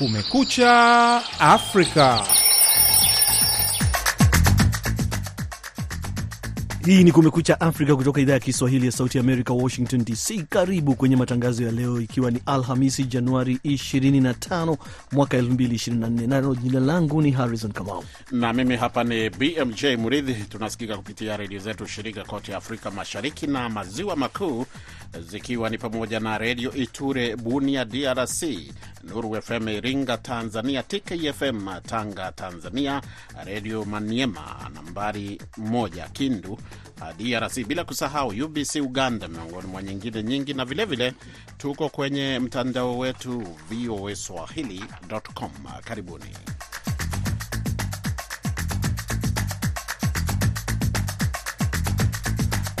Kumekucha Afrika. Hii ni Kumekucha Afrika kutoka idhaa ya Kiswahili ya Sauti ya Amerika, Washington DC. Karibu kwenye matangazo ya leo, ikiwa ni Alhamisi Januari 25 mwaka 2024, nalo jina langu ni Harrison Kamau na mimi hapa ni BMJ Muridhi. Tunasikika kupitia redio zetu shirika kote Afrika Mashariki na Maziwa Makuu, zikiwa ni pamoja na Redio Iture Bunia DRC, Nuru FM Iringa Tanzania, TKFM Tanga Tanzania, Redio Maniema nambari moja Kindu DRC, bila kusahau UBC Uganda, miongoni mwa nyingine nyingi, na vilevile vile, tuko kwenye mtandao wetu VOA Swahili.com. Karibuni.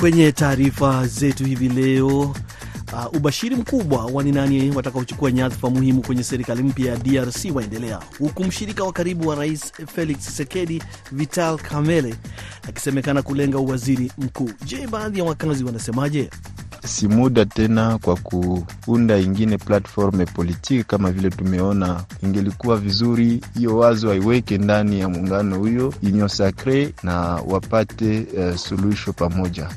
Kwenye taarifa zetu hivi leo Uh, ubashiri mkubwa wa ni nani watakaochukua nyadhifa muhimu kwenye serikali mpya ya DRC waendelea huku mshirika wa karibu wa rais Felix Tshisekedi Vital Kamerhe akisemekana kulenga uwaziri mkuu. Je, baadhi ya wakazi wanasemaje? Si muda tena kwa kuunda ingine platform politiki kama vile tumeona. Ingelikuwa vizuri hiyo wazo haiweke ndani ya muungano huyo Union Sacre na wapate uh, suluhisho pamoja.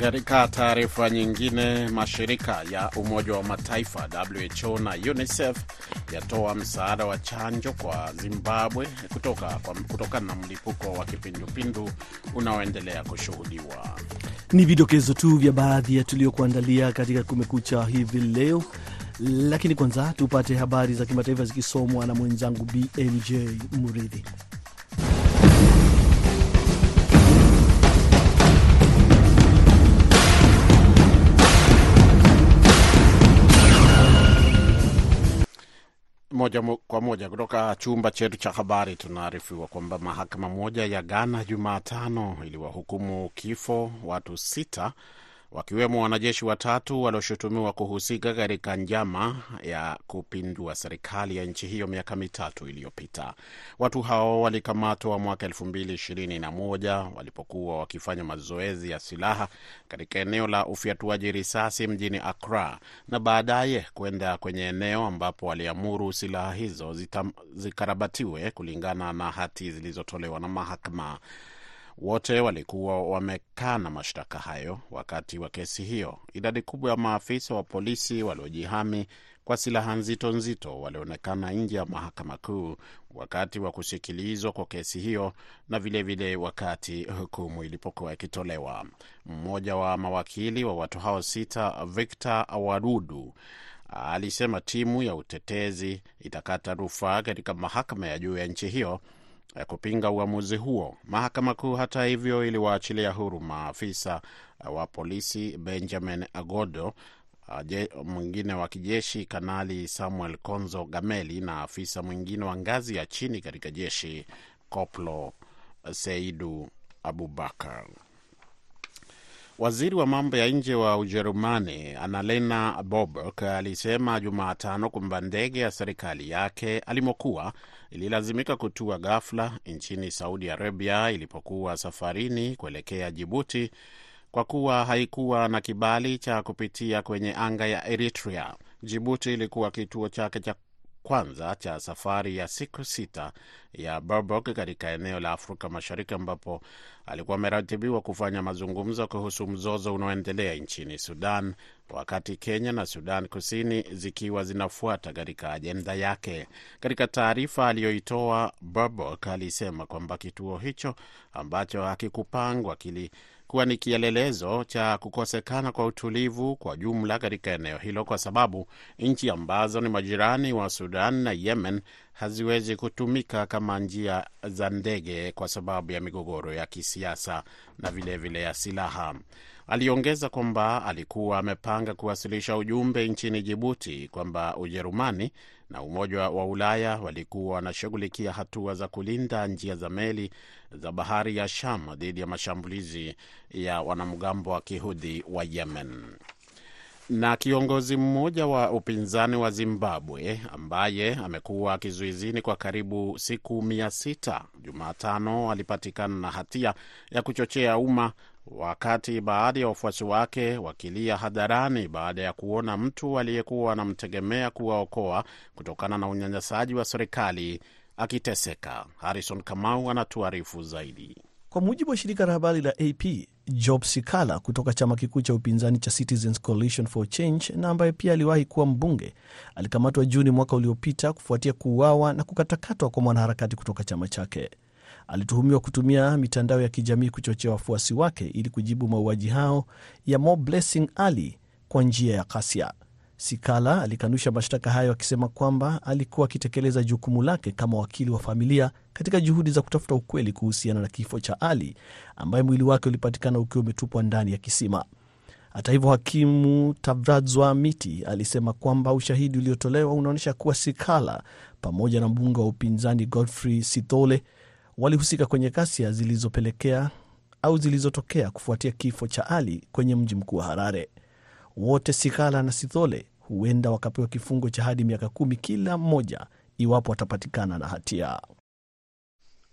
Katika taarifa nyingine, mashirika ya Umoja wa Mataifa WHO na UNICEF yatoa msaada wa chanjo kwa Zimbabwe kutokana kutoka na mlipuko wa kipindupindu unaoendelea kushuhudiwa. Ni vidokezo tu vya baadhi ya tuliokuandalia katika Kumekucha hivi leo, lakini kwanza tupate habari za kimataifa zikisomwa na mwenzangu BMJ Muridhi. Moja kwa moja. Kutoka chumba chetu cha habari tunaarifiwa kwamba mahakama moja ya Ghana Jumatano iliwahukumu kifo watu sita wakiwemo wanajeshi watatu walioshutumiwa kuhusika katika njama ya kupindua serikali ya nchi hiyo miaka mitatu iliyopita. Watu hao walikamatwa mwaka elfu mbili ishirini na moja walipokuwa wakifanya mazoezi ya silaha katika eneo la ufyatuaji risasi mjini Accra na baadaye kwenda kwenye eneo ambapo waliamuru silaha hizo zikarabatiwe kulingana na hati zilizotolewa na mahakama. Wote walikuwa wamekana mashtaka hayo wakati wa kesi hiyo. Idadi kubwa ya maafisa wa polisi waliojihami kwa silaha nzito nzito walionekana nje ya mahakama kuu wakati wa kusikilizwa kwa kesi hiyo na vilevile vile wakati hukumu ilipokuwa ikitolewa. Mmoja wa mawakili wa watu hao sita, Victor Awadudu, alisema timu ya utetezi itakata rufaa katika mahakama ya juu ya nchi hiyo kupinga uamuzi huo. Mahakama Kuu hata hivyo iliwaachilia huru maafisa wa polisi Benjamin Agodo, mwingine wa kijeshi Kanali Samuel Konzo Gameli na afisa mwingine wa ngazi ya chini katika jeshi Koplo Seidu Abubakar. Waziri wa mambo ya nje wa Ujerumani Annalena Baerbock alisema Jumatano kwamba ndege ya serikali yake alimokuwa ililazimika kutua ghafla nchini Saudi Arabia ilipokuwa safarini kuelekea Jibuti kwa kuwa haikuwa na kibali cha kupitia kwenye anga ya Eritrea. Jibuti ilikuwa kituo chake cha kwanza cha safari ya siku sita ya Baerbock katika eneo la Afrika Mashariki ambapo alikuwa ameratibiwa kufanya mazungumzo kuhusu mzozo unaoendelea nchini Sudan, wakati Kenya na Sudan Kusini zikiwa zinafuata katika ajenda yake. Katika taarifa aliyoitoa, Baerbock alisema kwamba kituo hicho ambacho hakikupangwa kili kuwa ni kielelezo cha kukosekana kwa utulivu kwa jumla katika eneo hilo, kwa sababu nchi ambazo ni majirani wa Sudan na Yemen haziwezi kutumika kama njia za ndege kwa sababu ya migogoro ya kisiasa na vilevile vile ya silaha. Aliongeza kwamba alikuwa amepanga kuwasilisha ujumbe nchini Jibuti kwamba Ujerumani na Umoja wa Ulaya walikuwa wanashughulikia hatua za kulinda njia za meli za bahari ya Sham dhidi ya mashambulizi ya wanamgambo wa kihudhi wa Yemen. Na kiongozi mmoja wa upinzani wa Zimbabwe ambaye amekuwa kizuizini kwa karibu siku mia sita Jumatano alipatikana na hatia ya kuchochea umma wakati baadhi ya wafuasi wake wakilia hadharani baada ya kuona mtu aliyekuwa anamtegemea kuwaokoa kutokana na unyanyasaji wa serikali akiteseka. Harrison Kamau anatuarifu zaidi. Kwa mujibu wa shirika la habari la AP, Job Sikala kutoka chama kikuu cha upinzani cha Citizens Coalition for Change na ambaye pia aliwahi kuwa mbunge alikamatwa Juni mwaka uliopita kufuatia kuuawa na kukatakatwa kwa mwanaharakati kutoka chama chake. Alituhumiwa kutumia mitandao ya kijamii kuchochea wafuasi wake ili kujibu mauaji hao ya Mo Blessing Ali kwa njia ya ghasia. Sikala alikanusha mashtaka hayo akisema kwamba alikuwa akitekeleza jukumu lake kama wakili wa familia katika juhudi za kutafuta ukweli kuhusiana na kifo cha Ali ambaye mwili wake ulipatikana ukiwa umetupwa ndani ya kisima. Hata hivyo, hakimu Tavadzwa Miti alisema kwamba ushahidi uliotolewa unaonyesha kuwa Sikala pamoja na mbunge wa upinzani Godfrey Sithole walihusika kwenye ghasia zilizopelekea au zilizotokea kufuatia kifo cha Ali kwenye mji mkuu wa Harare. Wote Sikala na Sithole huenda wakapewa kifungo cha hadi miaka kumi kila mmoja iwapo watapatikana na hatia.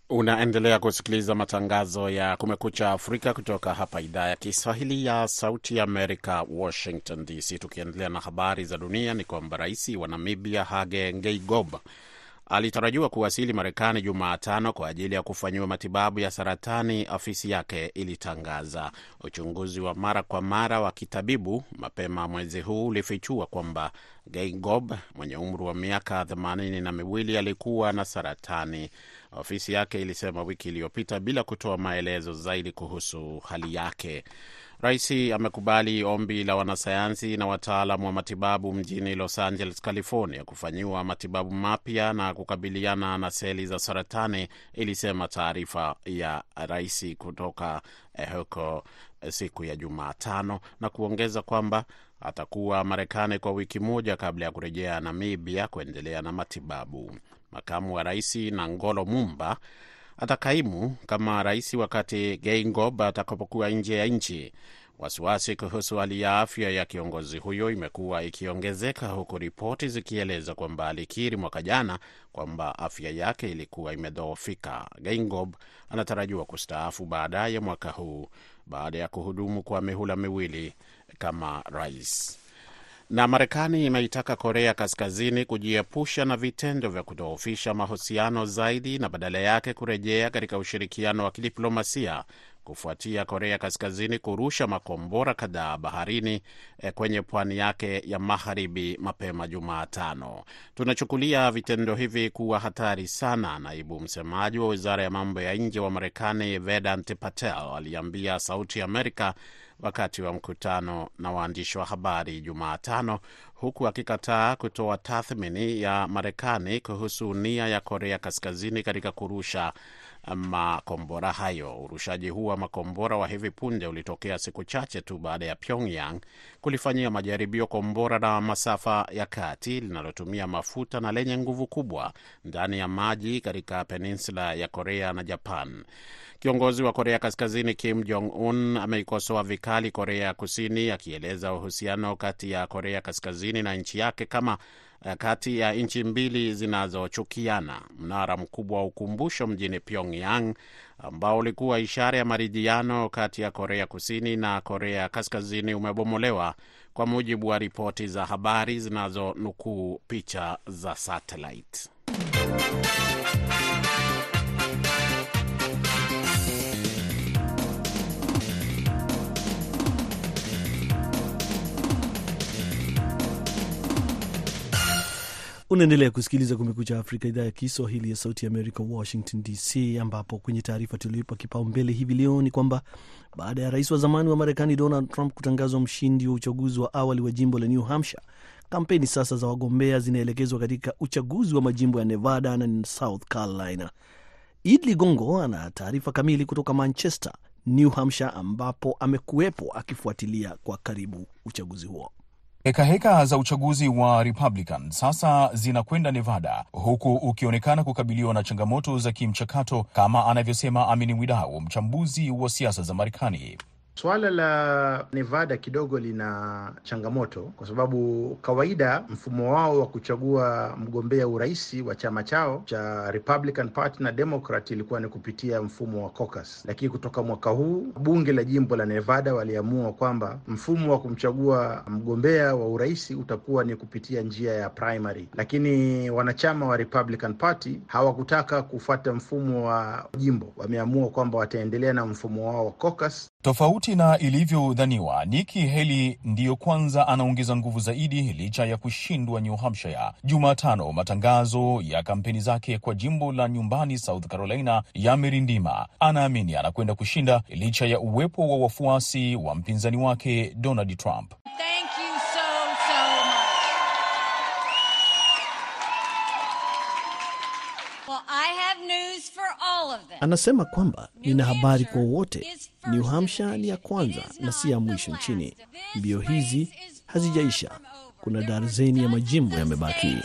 Unaendelea kusikiliza matangazo ya Kumekucha Afrika kutoka hapa idhaa ya Kiswahili ya Sauti ya Amerika, Washington DC. Tukiendelea na habari za dunia, ni kwamba rais wa Namibia Hage Geingob alitarajiwa kuwasili Marekani Jumatano kwa ajili ya kufanyiwa matibabu ya saratani, afisi yake ilitangaza. Uchunguzi wa mara kwa mara wa kitabibu mapema mwezi huu ulifichua kwamba Geingob mwenye umri wa miaka themanini na miwili alikuwa na saratani. Ofisi yake ilisema wiki iliyopita bila kutoa maelezo zaidi kuhusu hali yake. Rais amekubali ombi la wanasayansi na wataalamu wa matibabu mjini Los Angeles, California, kufanyiwa matibabu mapya na kukabiliana na seli za saratani, ilisema taarifa ya rais kutoka huko siku ya Jumatano, na kuongeza kwamba atakuwa Marekani kwa wiki moja kabla ya kurejea Namibia kuendelea na matibabu. Makamu wa rais Nangolo Mumba atakaimu kama rais wakati Geingob atakapokuwa nje ya nchi. Wasiwasi kuhusu hali ya afya ya kiongozi huyo imekuwa ikiongezeka huku ripoti zikieleza kwamba alikiri mwaka jana kwamba afya yake ilikuwa imedhoofika. Geingob anatarajiwa kustaafu baadaye mwaka huu baada ya kuhudumu kwa mihula miwili kama rais. Na Marekani imeitaka Korea Kaskazini kujiepusha na vitendo vya kudhoofisha mahusiano zaidi na badala yake kurejea katika ushirikiano wa kidiplomasia kufuatia Korea Kaskazini kurusha makombora kadhaa baharini eh, kwenye pwani yake ya magharibi mapema Jumatano. Tunachukulia vitendo hivi kuwa hatari sana, naibu msemaji wa wizara ya mambo ya nje wa Marekani Vedant Patel aliambia Sauti ya Amerika wakati wa mkutano na waandishi wa habari Jumatano, huku akikataa kutoa tathmini ya Marekani kuhusu nia ya Korea Kaskazini katika kurusha makombora hayo. Urushaji huu wa makombora wa hivi punde ulitokea siku chache tu baada ya Pyongyang kulifanyia majaribio kombora la masafa ya kati linalotumia mafuta na lenye nguvu kubwa ndani ya maji katika peninsula ya Korea na Japan. Kiongozi wa Korea Kaskazini Kim Jong Un ameikosoa vikali Korea ya Kusini, akieleza uhusiano kati ya Korea Kaskazini na nchi yake kama kati ya nchi mbili zinazochukiana. Mnara mkubwa wa ukumbusho mjini Pyongyang ambao ulikuwa ishara ya maridhiano kati ya Korea Kusini na Korea Kaskazini umebomolewa kwa mujibu wa ripoti za habari zinazonukuu picha za satellite. Unaendelea kusikiliza Kumekucha Afrika, idhaa ya Kiswahili ya Sauti ya Amerika, Washington DC, ambapo kwenye taarifa tulioipa kipaumbele hivi leo ni kwamba baada ya rais wa zamani wa Marekani Donald Trump kutangazwa mshindi wa uchaguzi wa awali wa jimbo la New Hampshire, kampeni sasa za wagombea zinaelekezwa katika uchaguzi wa majimbo ya Nevada na South Carolina. Id Ligongo ana taarifa kamili kutoka Manchester, New Hampshire, ambapo amekuwepo akifuatilia kwa karibu uchaguzi huo. Hekaheka za uchaguzi wa Republican sasa zinakwenda Nevada, huku ukionekana kukabiliwa na changamoto za kimchakato, kama anavyosema Amini Mwidau, mchambuzi wa siasa za Marekani. Suala la Nevada kidogo lina changamoto kwa sababu kawaida mfumo wao wa kuchagua mgombea urais wa chama chao cha Republican Party na Democrat ilikuwa ni kupitia mfumo wa caucus, lakini kutoka mwaka huu bunge la jimbo la Nevada waliamua kwamba mfumo wa kumchagua mgombea wa urais utakuwa ni kupitia njia ya primary, lakini wanachama wa Republican Party hawakutaka kufuata mfumo wa jimbo, wameamua kwamba wataendelea na mfumo wao wa caucus. Tofauti na ilivyodhaniwa, Nikki Haley ndiyo kwanza anaongeza nguvu zaidi licha ya kushindwa New Hampshire Jumatano. Matangazo ya kampeni zake kwa jimbo la nyumbani South Carolina yamerindima. Anaamini anakwenda kushinda licha ya uwepo wa wafuasi wa mpinzani wake Donald Trump. Thank Anasema kwamba nina habari kwa wote. New Hampshire ni ya kwanza na si ya mwisho nchini. Mbio hizi hazijaisha, kuna darzeni ya majimbo yamebaki.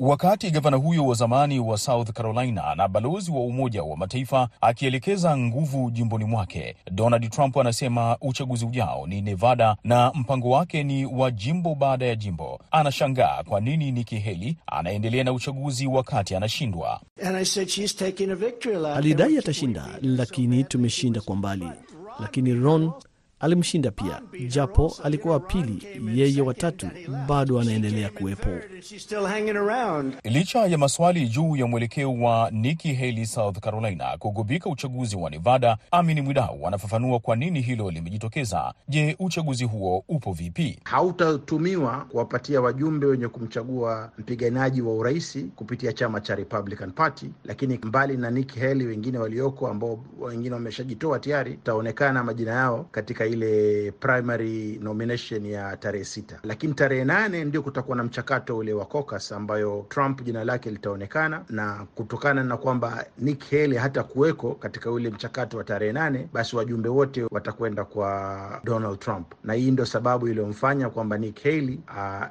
Wakati gavana huyo wa zamani wa South Carolina na balozi wa Umoja wa Mataifa akielekeza nguvu jimboni mwake, Donald Trump anasema uchaguzi ujao ni Nevada na mpango wake ni wa jimbo baada ya jimbo. Anashangaa kwa nini Nikki Haley anaendelea na uchaguzi wakati anashindwa. Alidai atashinda, lakini tumeshinda kwa mbali. Lakini Ron alimshinda pia, japo alikuwa wa pili, yeye watatu bado anaendelea kuwepo. Licha ya maswali juu ya mwelekeo wa Nikki Haley South Carolina kugubika uchaguzi wa Nevada, Amin Mwidau anafafanua kwa nini hilo limejitokeza. Je, uchaguzi huo upo vipi? hautatumiwa kuwapatia wajumbe wenye kumchagua mpiganaji wa urais kupitia chama cha Republican Party, lakini mbali na Nikki Haley, wengine walioko ambao wengine wameshajitoa tayari, itaonekana majina yao katika ile primary nomination ya tarehe sita, lakini tarehe nane ndio kutakuwa na mchakato ule wa caucus ambayo Trump jina lake litaonekana, na kutokana na kwamba Nikki Haley hata kuweko katika ule mchakato wa tarehe nane, basi wajumbe wote watakwenda kwa Donald Trump, na hii ndio sababu iliyomfanya kwamba Nikki Haley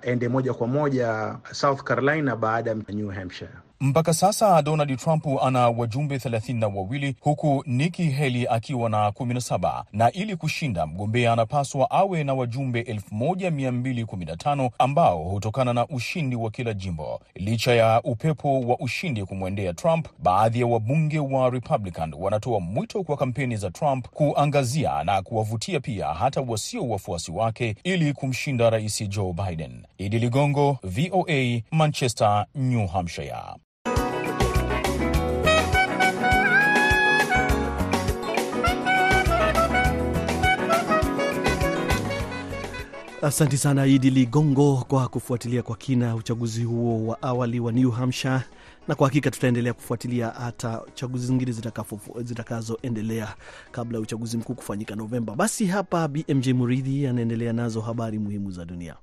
aende moja kwa moja South Carolina baada ya New Hampshire. Mpaka sasa Donald Trump ana wajumbe thelathini na wawili huku Nikki Haley akiwa na kumi na saba na ili kushinda mgombea anapaswa awe na wajumbe elfu moja mia mbili kumi na tano ambao hutokana na ushindi wa kila jimbo. Licha ya upepo wa ushindi kumwendea Trump, baadhi ya wabunge wa Republican wanatoa mwito kwa kampeni za Trump kuangazia na kuwavutia pia hata wasio wafuasi wake ili kumshinda Rais Joe Biden. Idi Ligongo, VOA, Manchester, New Hampshire. Asanti sana Idi Ligongo kwa kufuatilia kwa kina uchaguzi huo wa awali wa New Hampshire, na kwa hakika tutaendelea kufuatilia hata chaguzi zingine zitakazoendelea kabla ya uchaguzi mkuu kufanyika Novemba. Basi hapa BMJ Muridhi anaendelea nazo habari muhimu za dunia.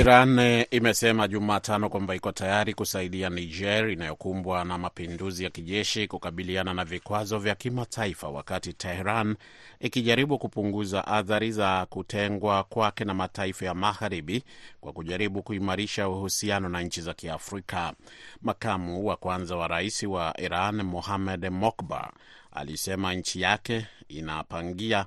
Iran imesema Jumatano kwamba iko tayari kusaidia Niger inayokumbwa na mapinduzi ya kijeshi kukabiliana na vikwazo vya kimataifa, wakati Teheran ikijaribu kupunguza athari za kutengwa kwake na mataifa ya Magharibi kwa kujaribu kuimarisha uhusiano na nchi za Kiafrika. Makamu wa kwanza wa rais wa Iran Mohamed Mokbar alisema nchi yake inapangia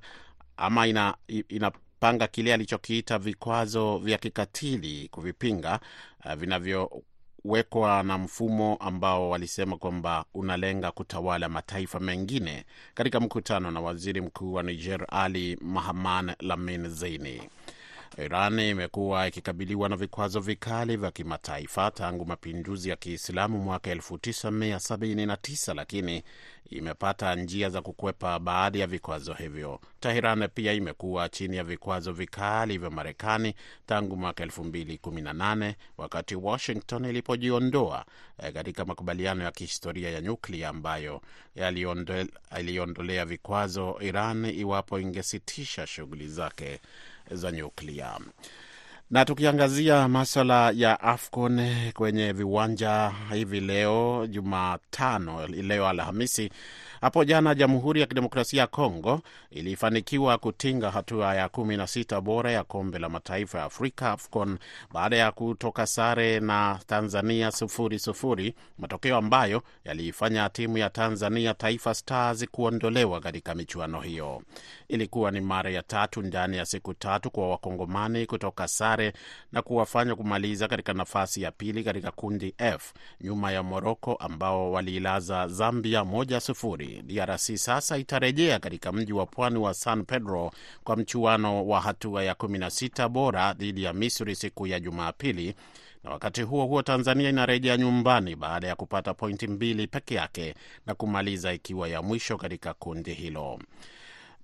ama ina, ina panga kile alichokiita vikwazo vya kikatili kuvipinga uh, vinavyowekwa na mfumo ambao walisema kwamba unalenga kutawala mataifa mengine, katika mkutano na waziri mkuu wa Niger Ali Mahaman Lamin Zeini. Iran imekuwa ikikabiliwa na vikwazo vikali vya kimataifa tangu mapinduzi ya Kiislamu mwaka 1979 lakini imepata njia za kukwepa baadhi ya vikwazo hivyo. Teheran pia imekuwa chini ya vikwazo vikali vya Marekani tangu mwaka 2018 wakati Washington ilipojiondoa katika makubaliano ya kihistoria ya nyuklia ambayo yaliondolea vikwazo Iran iwapo ingesitisha shughuli zake za nyuklia. Na tukiangazia maswala ya AFCON kwenye viwanja hivi leo Jumatano, leo Alhamisi, Hapo jana Jamhuri ya Kidemokrasia ya Kongo ilifanikiwa kutinga hatua ya kumi na sita bora ya Kombe la Mataifa ya Afrika AFCON baada ya kutoka sare na Tanzania sufuri sufuri, matokeo ambayo yaliifanya timu ya Tanzania Taifa Stars kuondolewa katika michuano hiyo. Ilikuwa ni mara ya tatu ndani ya siku tatu kwa Wakongomani kutoka sare na kuwafanya kumaliza katika nafasi ya pili katika kundi F nyuma ya Moroko ambao waliilaza Zambia moja sufuri. DRC sasa itarejea katika mji wa pwani wa San Pedro kwa mchuano wa hatua ya 16 bora dhidi ya Misri siku ya Jumapili, na wakati huo huo Tanzania inarejea nyumbani baada ya kupata pointi mbili peke yake na kumaliza ikiwa ya mwisho katika kundi hilo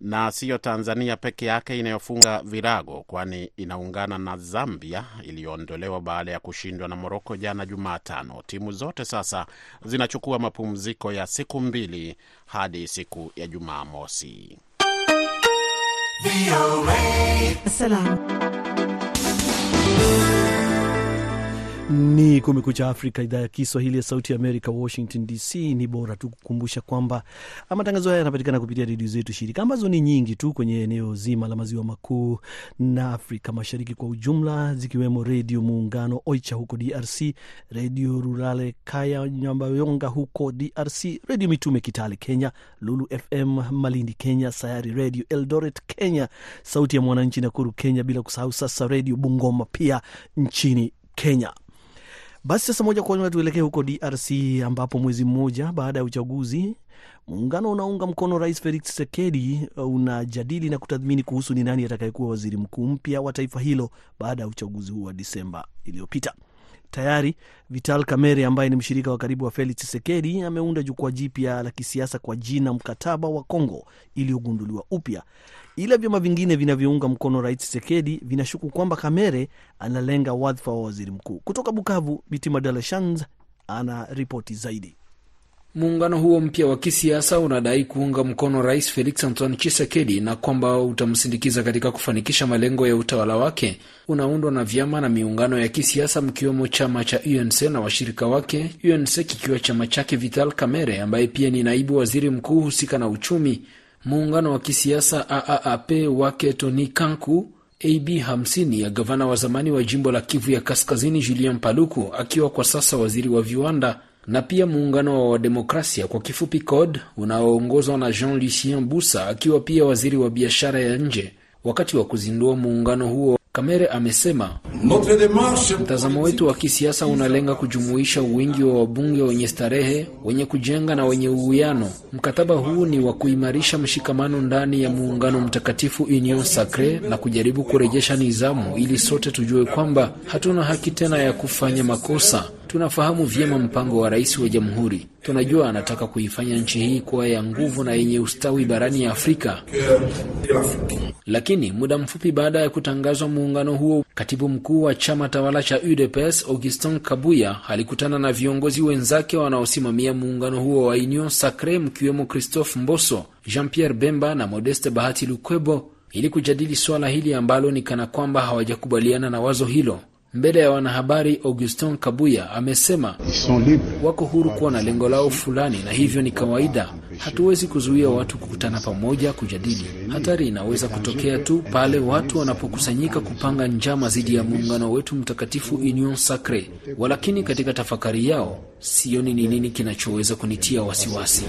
na siyo Tanzania peke yake inayofunga virago, kwani inaungana na Zambia iliyoondolewa baada ya kushindwa na Moroko jana Jumatano. Timu zote sasa zinachukua mapumziko ya siku mbili hadi siku ya Jumamosi. Ni Kumekucha Afrika, idhaa ya Kiswahili ya Sauti ya Amerika, Washington DC. Ni bora tu kukumbusha kwamba matangazo haya yanapatikana kupitia redio zetu shirika ambazo ni nyingi tu kwenye eneo zima la maziwa makuu na Afrika Mashariki kwa ujumla, zikiwemo Redio Muungano Oicha huko DRC, Redio Rurale Kaya Nyambayonga huko DRC, Redio Mitume Kitale Kenya, Lulu FM Malindi Kenya, Sayari Redio Eldoret Kenya, Sauti ya Mwananchi Nakuru Kenya, bila kusahau sasa Redio Bungoma pia nchini Kenya. Basi sasa moja kwa moja tuelekee huko DRC ambapo mwezi mmoja baada ya uchaguzi muungano unaunga mkono Rais Felix Tshisekedi unajadili na kutathmini kuhusu ni nani atakayekuwa waziri mkuu mpya wa taifa hilo baada ya uchaguzi huu wa Disemba iliyopita. Tayari Vital Kamerhe ambaye ni mshirika wa karibu wa Felix Tshisekedi ameunda jukwaa jipya la kisiasa kwa jina Mkataba wa Kongo iliyogunduliwa upya, ila vyama vingine vinavyounga mkono Rais Tshisekedi vinashuku kwamba Kamerhe analenga wadhifa wa waziri mkuu. Kutoka Bukavu, Bitima Dalashans ana ripoti zaidi. Muungano huo mpya wa kisiasa unadai kuunga mkono Rais Felix Antoine Tshisekedi na kwamba utamsindikiza katika kufanikisha malengo ya utawala wake. Unaundwa na vyama na miungano ya kisiasa mkiwemo chama cha UNC na washirika wake, UNC kikiwa chama chake Vital Kamerhe ambaye pia ni naibu waziri mkuu husika na uchumi. Muungano wa kisiasa AAAP wake Tony Kanku AB 50 ya gavana wa zamani wa jimbo la Kivu ya Kaskazini Julien Paluku akiwa kwa sasa waziri wa viwanda na pia muungano wa wademokrasia kwa kifupi COD unaoongozwa na Jean Lucien Busa akiwa pia waziri wa biashara ya nje. Wakati wa kuzindua muungano huo, Kamere amesema mtazamo wetu wa kisiasa unalenga kujumuisha wingi wa wabunge wenye starehe, wenye kujenga na wenye uwiano. Mkataba huu ni wa kuimarisha mshikamano ndani ya muungano mtakatifu Union Sacre na kujaribu kurejesha nizamu, ili sote tujue kwamba hatuna haki tena ya kufanya makosa. Tunafahamu vyema mpango wa rais wa jamhuri. Tunajua anataka kuifanya nchi hii kuwa ya nguvu na yenye ustawi barani ya Afrika. Lakini muda mfupi baada ya kutangazwa muungano huo, katibu mkuu wa chama tawala cha UDPS Augustin Kabuya alikutana na viongozi wenzake wanaosimamia muungano huo wa Union Sacre, mkiwemo Christophe Mboso, Jean-Pierre Bemba na Modeste Bahati Lukwebo ili kujadili swala hili ambalo ni kana kwamba hawajakubaliana na wazo hilo. Mbele ya wanahabari, Augustin Kabuya amesema wako huru kuwa na lengo lao fulani, na hivyo ni kawaida. Hatuwezi kuzuia watu kukutana pamoja kujadili. Hatari inaweza kutokea tu pale watu wanapokusanyika kupanga njama dhidi ya muungano wetu mtakatifu Union Sacre. Walakini katika tafakari yao, sioni ni nini kinachoweza kunitia wasiwasi.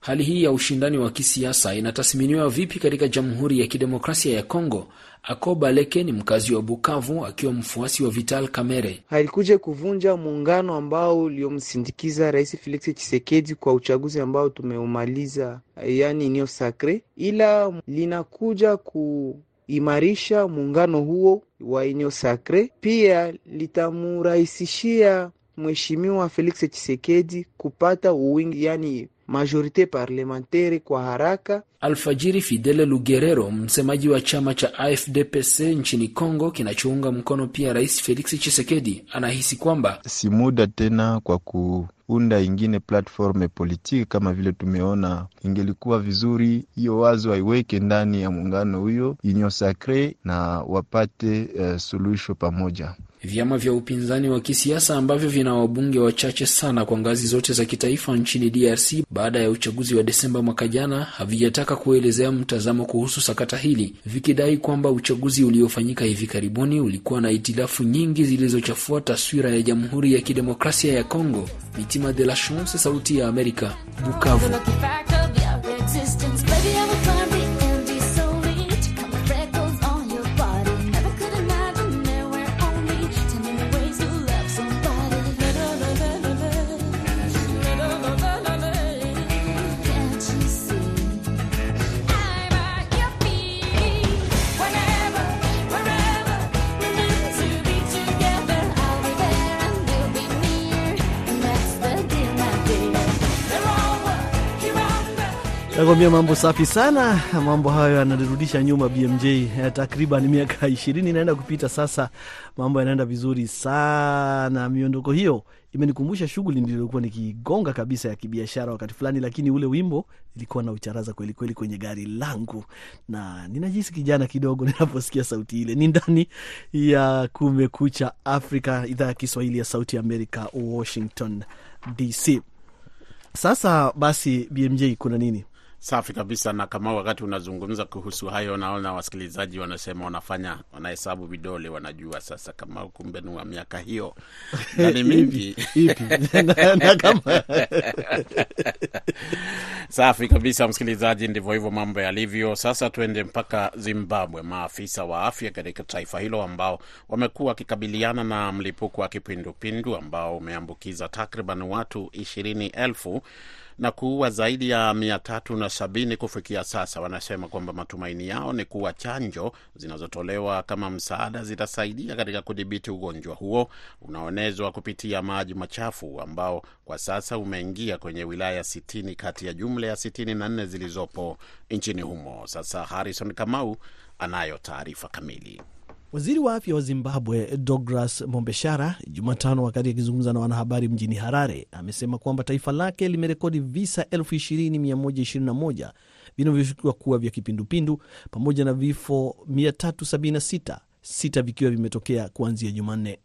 Hali hii ya ushindani wa kisiasa inatathminiwa vipi katika Jamhuri ya Kidemokrasia ya Kongo? Akoba Leke ni mkazi wa Bukavu akiwa mfuasi wa Vital Kamerhe. Alikuja kuvunja muungano ambao uliomsindikiza Rais Felix Tshisekedi kwa uchaguzi ambao tumeumaliza, yani Union Sacre, ila linakuja kuimarisha muungano huo wa Union Sacre. Pia litamurahisishia Mheshimiwa Felix Tshisekedi kupata uwingi, yani majorite parlementaire kwa haraka. Alfajiri Fidele Lugerero, msemaji wa chama cha AFDPC nchini Kongo kinachounga mkono pia Rais Felix Chisekedi, anahisi kwamba si muda tena kwa kuunda ingine platform politiki kama vile tumeona. Ingelikuwa vizuri hiyo wazo waiweke ndani ya muungano huyo inyo Sacre na wapate uh, suluhisho pamoja. Vyama vya upinzani wa kisiasa ambavyo vina wabunge wachache sana kwa ngazi zote za kitaifa nchini DRC baada ya uchaguzi wa Desemba mwaka jana havijataka kuelezea mtazamo kuhusu sakata hili, vikidai kwamba uchaguzi uliofanyika hivi karibuni ulikuwa na itilafu nyingi zilizochafua taswira ya Jamhuri ya Kidemokrasia ya Kongo. Mitima de la Chance, Sauti ya Amerika, Bukavu. Nakwambia mambo safi sana. Mambo hayo yanarudisha nyuma BMJ, takriban miaka ishirini inaenda kupita sasa. Mambo yanaenda vizuri sana. Miondoko hiyo imenikumbusha shughuli niliyokuwa nikigonga kabisa ya kibiashara wakati fulani, lakini ule wimbo ilikuwa na ucharaza kweli kweli kwenye gari langu, na ninajisi kijana kidogo ninaposikia sauti ile. Ni ndani ya Kumekucha Afrika, idhaa ya Kiswahili ya Sauti ya Amerika, Washington DC. Sasa basi, BMJ, kuna nini? Safi kabisa. Na kama wakati unazungumza kuhusu hayo, naona wasikilizaji wanasema wanafanya wanahesabu vidole, wanajua sasa kama kumbe ni wa miaka hiyo na ni mingi Safi kabisa, msikilizaji, ndivyo hivyo mambo yalivyo. Sasa tuende mpaka Zimbabwe. Maafisa wa afya katika taifa hilo ambao wamekuwa wakikabiliana na mlipuko wa kipindupindu ambao umeambukiza takriban watu ishirini elfu na kuua zaidi ya mia tatu na sabini kufikia sasa. Wanasema kwamba matumaini yao ni kuwa chanjo zinazotolewa kama msaada zitasaidia katika kudhibiti ugonjwa huo unaoenezwa kupitia maji machafu ambao kwa sasa umeingia kwenye wilaya sitini kati ya jumla ya sitini na nne zilizopo nchini humo. Sasa Harrison Kamau anayo taarifa kamili. Waziri wa afya wa Zimbabwe Douglas Mombeshara Jumatano, wakati akizungumza na wanahabari mjini Harare, amesema kwamba taifa lake limerekodi visa 20121 vinavyoshukiwa kuwa vya kipindupindu pamoja na vifo 376, sita vikiwa vimetokea kuanzia Jumanne.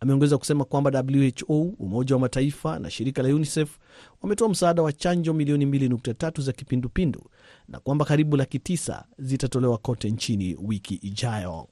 Ameongeza kusema kwamba WHO, Umoja wa Mataifa na shirika la UNICEF wametoa msaada wa chanjo milioni 2.3 za kipindupindu na kwamba karibu laki tisa zitatolewa kote nchini wiki ijayo.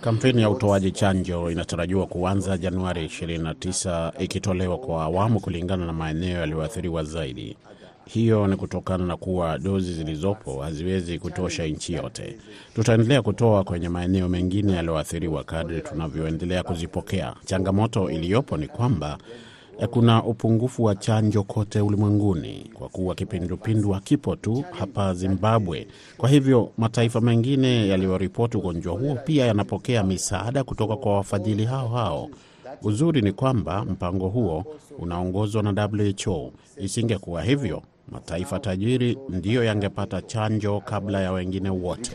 Kampeni ya utoaji chanjo inatarajiwa kuanza Januari 29 ikitolewa kwa awamu kulingana na maeneo yaliyoathiriwa zaidi. Hiyo ni kutokana na kuwa dozi zilizopo haziwezi kutosha nchi yote. Tutaendelea kutoa kwenye maeneo mengine yaliyoathiriwa kadri tunavyoendelea kuzipokea. Changamoto iliyopo ni kwamba kuna upungufu wa chanjo kote ulimwenguni kwa kuwa kipindupindu hakipo tu hapa Zimbabwe. Kwa hivyo mataifa mengine yaliyoripoti ugonjwa huo pia yanapokea misaada kutoka kwa wafadhili hao hao. Uzuri ni kwamba mpango huo unaongozwa na WHO. Isingekuwa hivyo, mataifa tajiri ndiyo yangepata chanjo kabla ya wengine wote.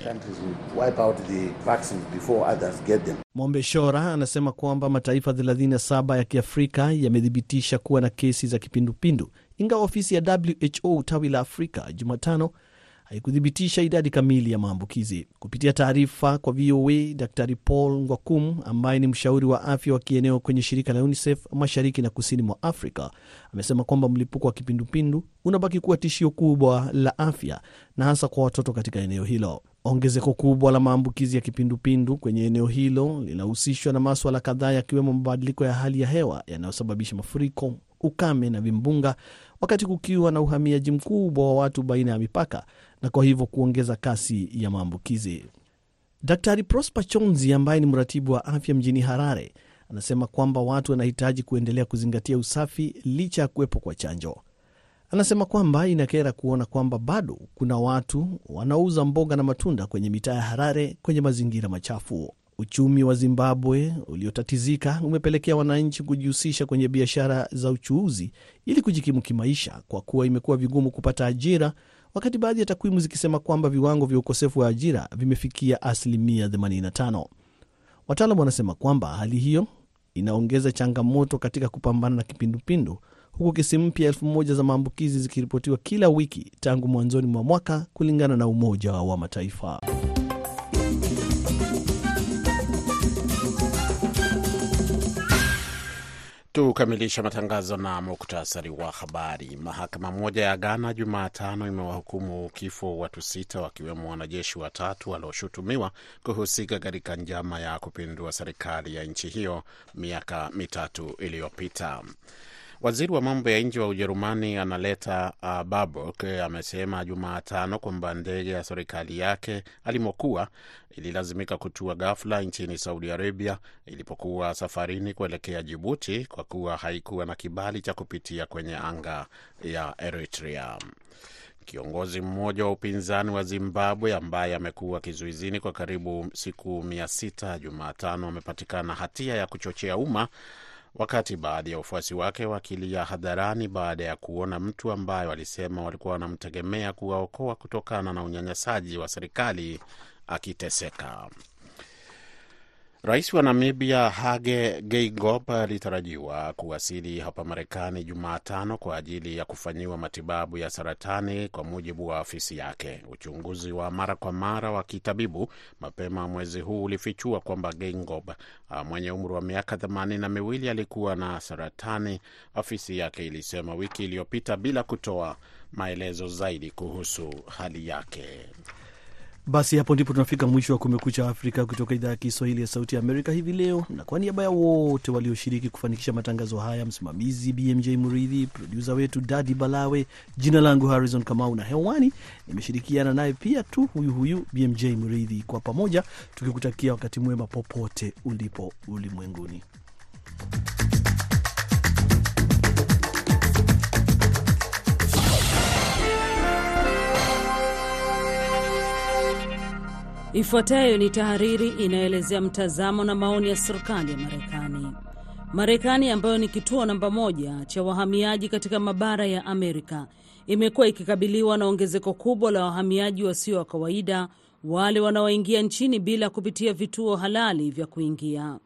Mombe Shora anasema kwamba mataifa 37 ya Kiafrika yamethibitisha kuwa na kesi za kipindupindu, ingawa ofisi ya WHO tawi la Afrika Jumatano haikuthibitisha idadi kamili ya maambukizi. Kupitia taarifa kwa VOA, Daktari Paul Ngwakum ambaye ni mshauri wa afya wa kieneo kwenye shirika la UNICEF mashariki na kusini mwa Afrika amesema kwamba mlipuko wa kipindupindu unabaki kuwa tishio kubwa la afya na hasa kwa watoto katika eneo hilo. Ongezeko kubwa la maambukizi ya kipindupindu kwenye eneo hilo linahusishwa na maswala kadhaa yakiwemo mabadiliko ya hali ya hewa yanayosababisha mafuriko, ukame na vimbunga, wakati kukiwa na uhamiaji mkubwa wa watu baina ya mipaka na kwa hivyo kuongeza kasi ya maambukizi. Daktari Prosper Chonzi ambaye ni mratibu wa afya mjini Harare anasema kwamba watu wanahitaji kuendelea kuzingatia usafi licha ya kuwepo kwa chanjo. Anasema kwamba inakera kuona kwamba bado kuna watu wanaouza mboga na matunda kwenye mitaa ya Harare kwenye mazingira machafu. Uchumi wa Zimbabwe uliotatizika umepelekea wananchi kujihusisha kwenye biashara za uchuuzi ili kujikimu kimaisha, kwa kuwa imekuwa vigumu kupata ajira, wakati baadhi ya takwimu zikisema kwamba viwango vya ukosefu wa ajira vimefikia asilimia 85. Wataalam wanasema kwamba hali hiyo inaongeza changamoto katika kupambana na kipindupindu huku kesi mpya elfu moja za maambukizi zikiripotiwa kila wiki tangu mwanzoni mwa mwaka kulingana na Umoja wa Mataifa. Tukamilisha matangazo na muktasari wa habari. Mahakama moja ya Ghana Jumatano imewahukumu kifo watu sita wakiwemo wanajeshi watatu walioshutumiwa kuhusika katika njama ya kupindua serikali ya nchi hiyo miaka mitatu iliyopita. Waziri wa mambo ya nje wa Ujerumani Annalena uh, Baerbock amesema Jumatano kwamba ndege ya serikali yake alimokuwa ililazimika kutua ghafla nchini Saudi Arabia ilipokuwa safarini kuelekea Jibuti kwa kuwa haikuwa na kibali cha kupitia kwenye anga ya Eritrea. Kiongozi mmoja wa upinzani wa Zimbabwe ambaye amekuwa kizuizini kwa karibu siku mia sita Jumatano amepatikana hatia ya kuchochea umma wakati baadhi ya wafuasi wake wakilia hadharani baada ya kuona mtu ambaye walisema walikuwa wanamtegemea kuwaokoa kutokana na unyanyasaji wa serikali akiteseka. Rais wa Namibia Hage Geingob alitarajiwa kuwasili hapa Marekani Jumatano kwa ajili ya kufanyiwa matibabu ya saratani, kwa mujibu wa afisi yake. Uchunguzi wa mara kwa mara wa kitabibu mapema mwezi huu ulifichua kwamba Geingob mwenye umri wa miaka themanini na miwili alikuwa na saratani, afisi yake ilisema wiki iliyopita, bila kutoa maelezo zaidi kuhusu hali yake. Basi hapo ndipo tunafika mwisho wa Kumekucha Afrika kutoka idhaa ya Kiswahili ya Sauti ya Amerika hivi leo, na kwa niaba ya wote walioshiriki kufanikisha matangazo haya, msimamizi BMJ Muridhi, produsa wetu Dadi Balawe, jina langu Harrison Kamau na hewani nimeshirikiana naye pia tu huyu huyu BMJ Muridhi, kwa pamoja tukikutakia wakati mwema popote ulipo ulimwenguni. Ifuatayo ni tahariri inayoelezea mtazamo na maoni ya serikali ya Marekani. Marekani ambayo ni kituo namba moja cha wahamiaji katika mabara ya Amerika imekuwa ikikabiliwa na ongezeko kubwa la wahamiaji wasio wa kawaida, wale wanaoingia nchini bila kupitia vituo halali vya kuingia.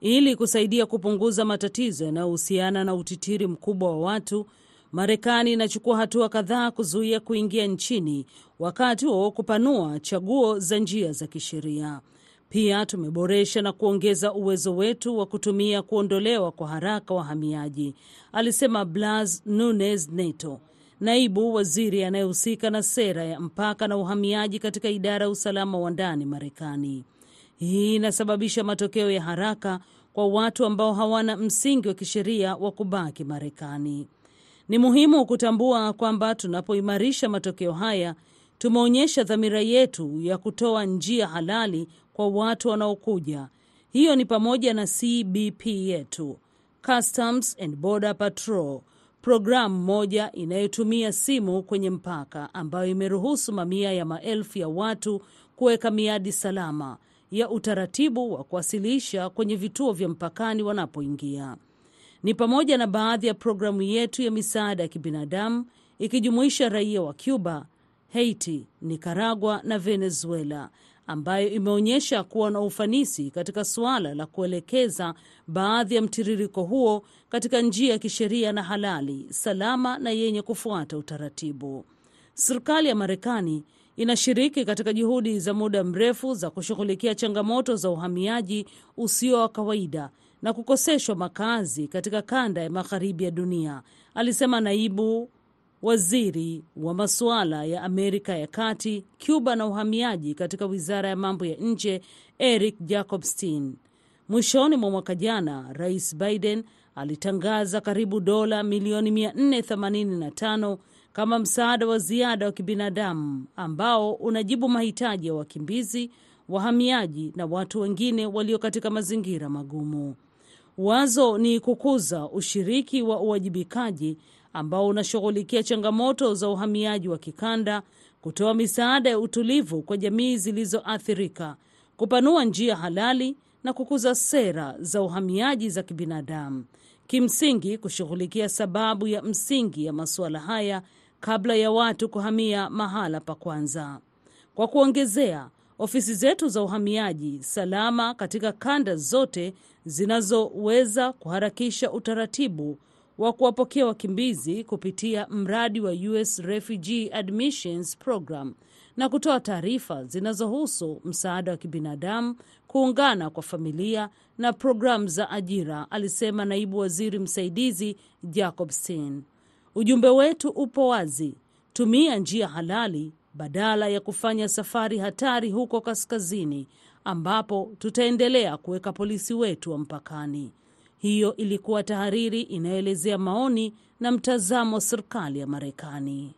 Ili kusaidia kupunguza matatizo yanayohusiana na utitiri mkubwa wa watu, Marekani inachukua hatua kadhaa kuzuia kuingia nchini wakati wa kupanua chaguo za njia za kisheria. Pia tumeboresha na kuongeza uwezo wetu wa kutumia kuondolewa kwa haraka wahamiaji, alisema Blas Nunes Neto, naibu waziri anayehusika na sera ya mpaka na uhamiaji katika idara ya usalama wa ndani Marekani. Hii inasababisha matokeo ya haraka kwa watu ambao hawana msingi wa kisheria wa kubaki Marekani. Ni muhimu kutambua kwamba tunapoimarisha matokeo haya, tumeonyesha dhamira yetu ya kutoa njia halali kwa watu wanaokuja. Hiyo ni pamoja na CBP yetu, Customs and Border Patrol, programu moja inayotumia simu kwenye mpaka ambayo imeruhusu mamia ya maelfu ya watu kuweka miadi salama ya utaratibu wa kuwasilisha kwenye vituo vya mpakani wanapoingia ni pamoja na baadhi ya programu yetu ya misaada ya kibinadamu ikijumuisha raia wa Cuba, Haiti, Nicaragua na Venezuela, ambayo imeonyesha kuwa na ufanisi katika suala la kuelekeza baadhi ya mtiririko huo katika njia ya kisheria na halali, salama na yenye kufuata utaratibu. Serikali ya Marekani inashiriki katika juhudi za muda mrefu za kushughulikia changamoto za uhamiaji usio wa kawaida na kukoseshwa makazi katika kanda ya magharibi ya dunia, alisema naibu waziri wa masuala ya Amerika ya Kati, Cuba na uhamiaji katika wizara ya mambo ya nje Eric Jacobstein. Mwishoni mwa mwaka jana, Rais Biden alitangaza karibu dola milioni 485 kama msaada wa ziada wa kibinadamu ambao unajibu mahitaji ya wakimbizi, wahamiaji na watu wengine walio katika mazingira magumu. Wazo ni kukuza ushiriki wa uwajibikaji ambao unashughulikia changamoto za uhamiaji wa kikanda, kutoa misaada ya utulivu kwa jamii zilizoathirika, kupanua njia halali na kukuza sera za uhamiaji za kibinadamu. Kimsingi, kushughulikia sababu ya msingi ya masuala haya kabla ya watu kuhamia mahala pa kwanza. Kwa kuongezea, ofisi zetu za uhamiaji salama katika kanda zote zinazoweza kuharakisha utaratibu wa kuwapokea wakimbizi kupitia mradi wa US Refugee Admissions Program na kutoa taarifa zinazohusu msaada wa kibinadamu kuungana kwa familia na programu za ajira, alisema naibu waziri msaidizi Jacobstein. Ujumbe wetu upo wazi: tumia njia halali badala ya kufanya safari hatari huko kaskazini, ambapo tutaendelea kuweka polisi wetu wa mpakani. Hiyo ilikuwa tahariri inayoelezea maoni na mtazamo wa serikali ya Marekani.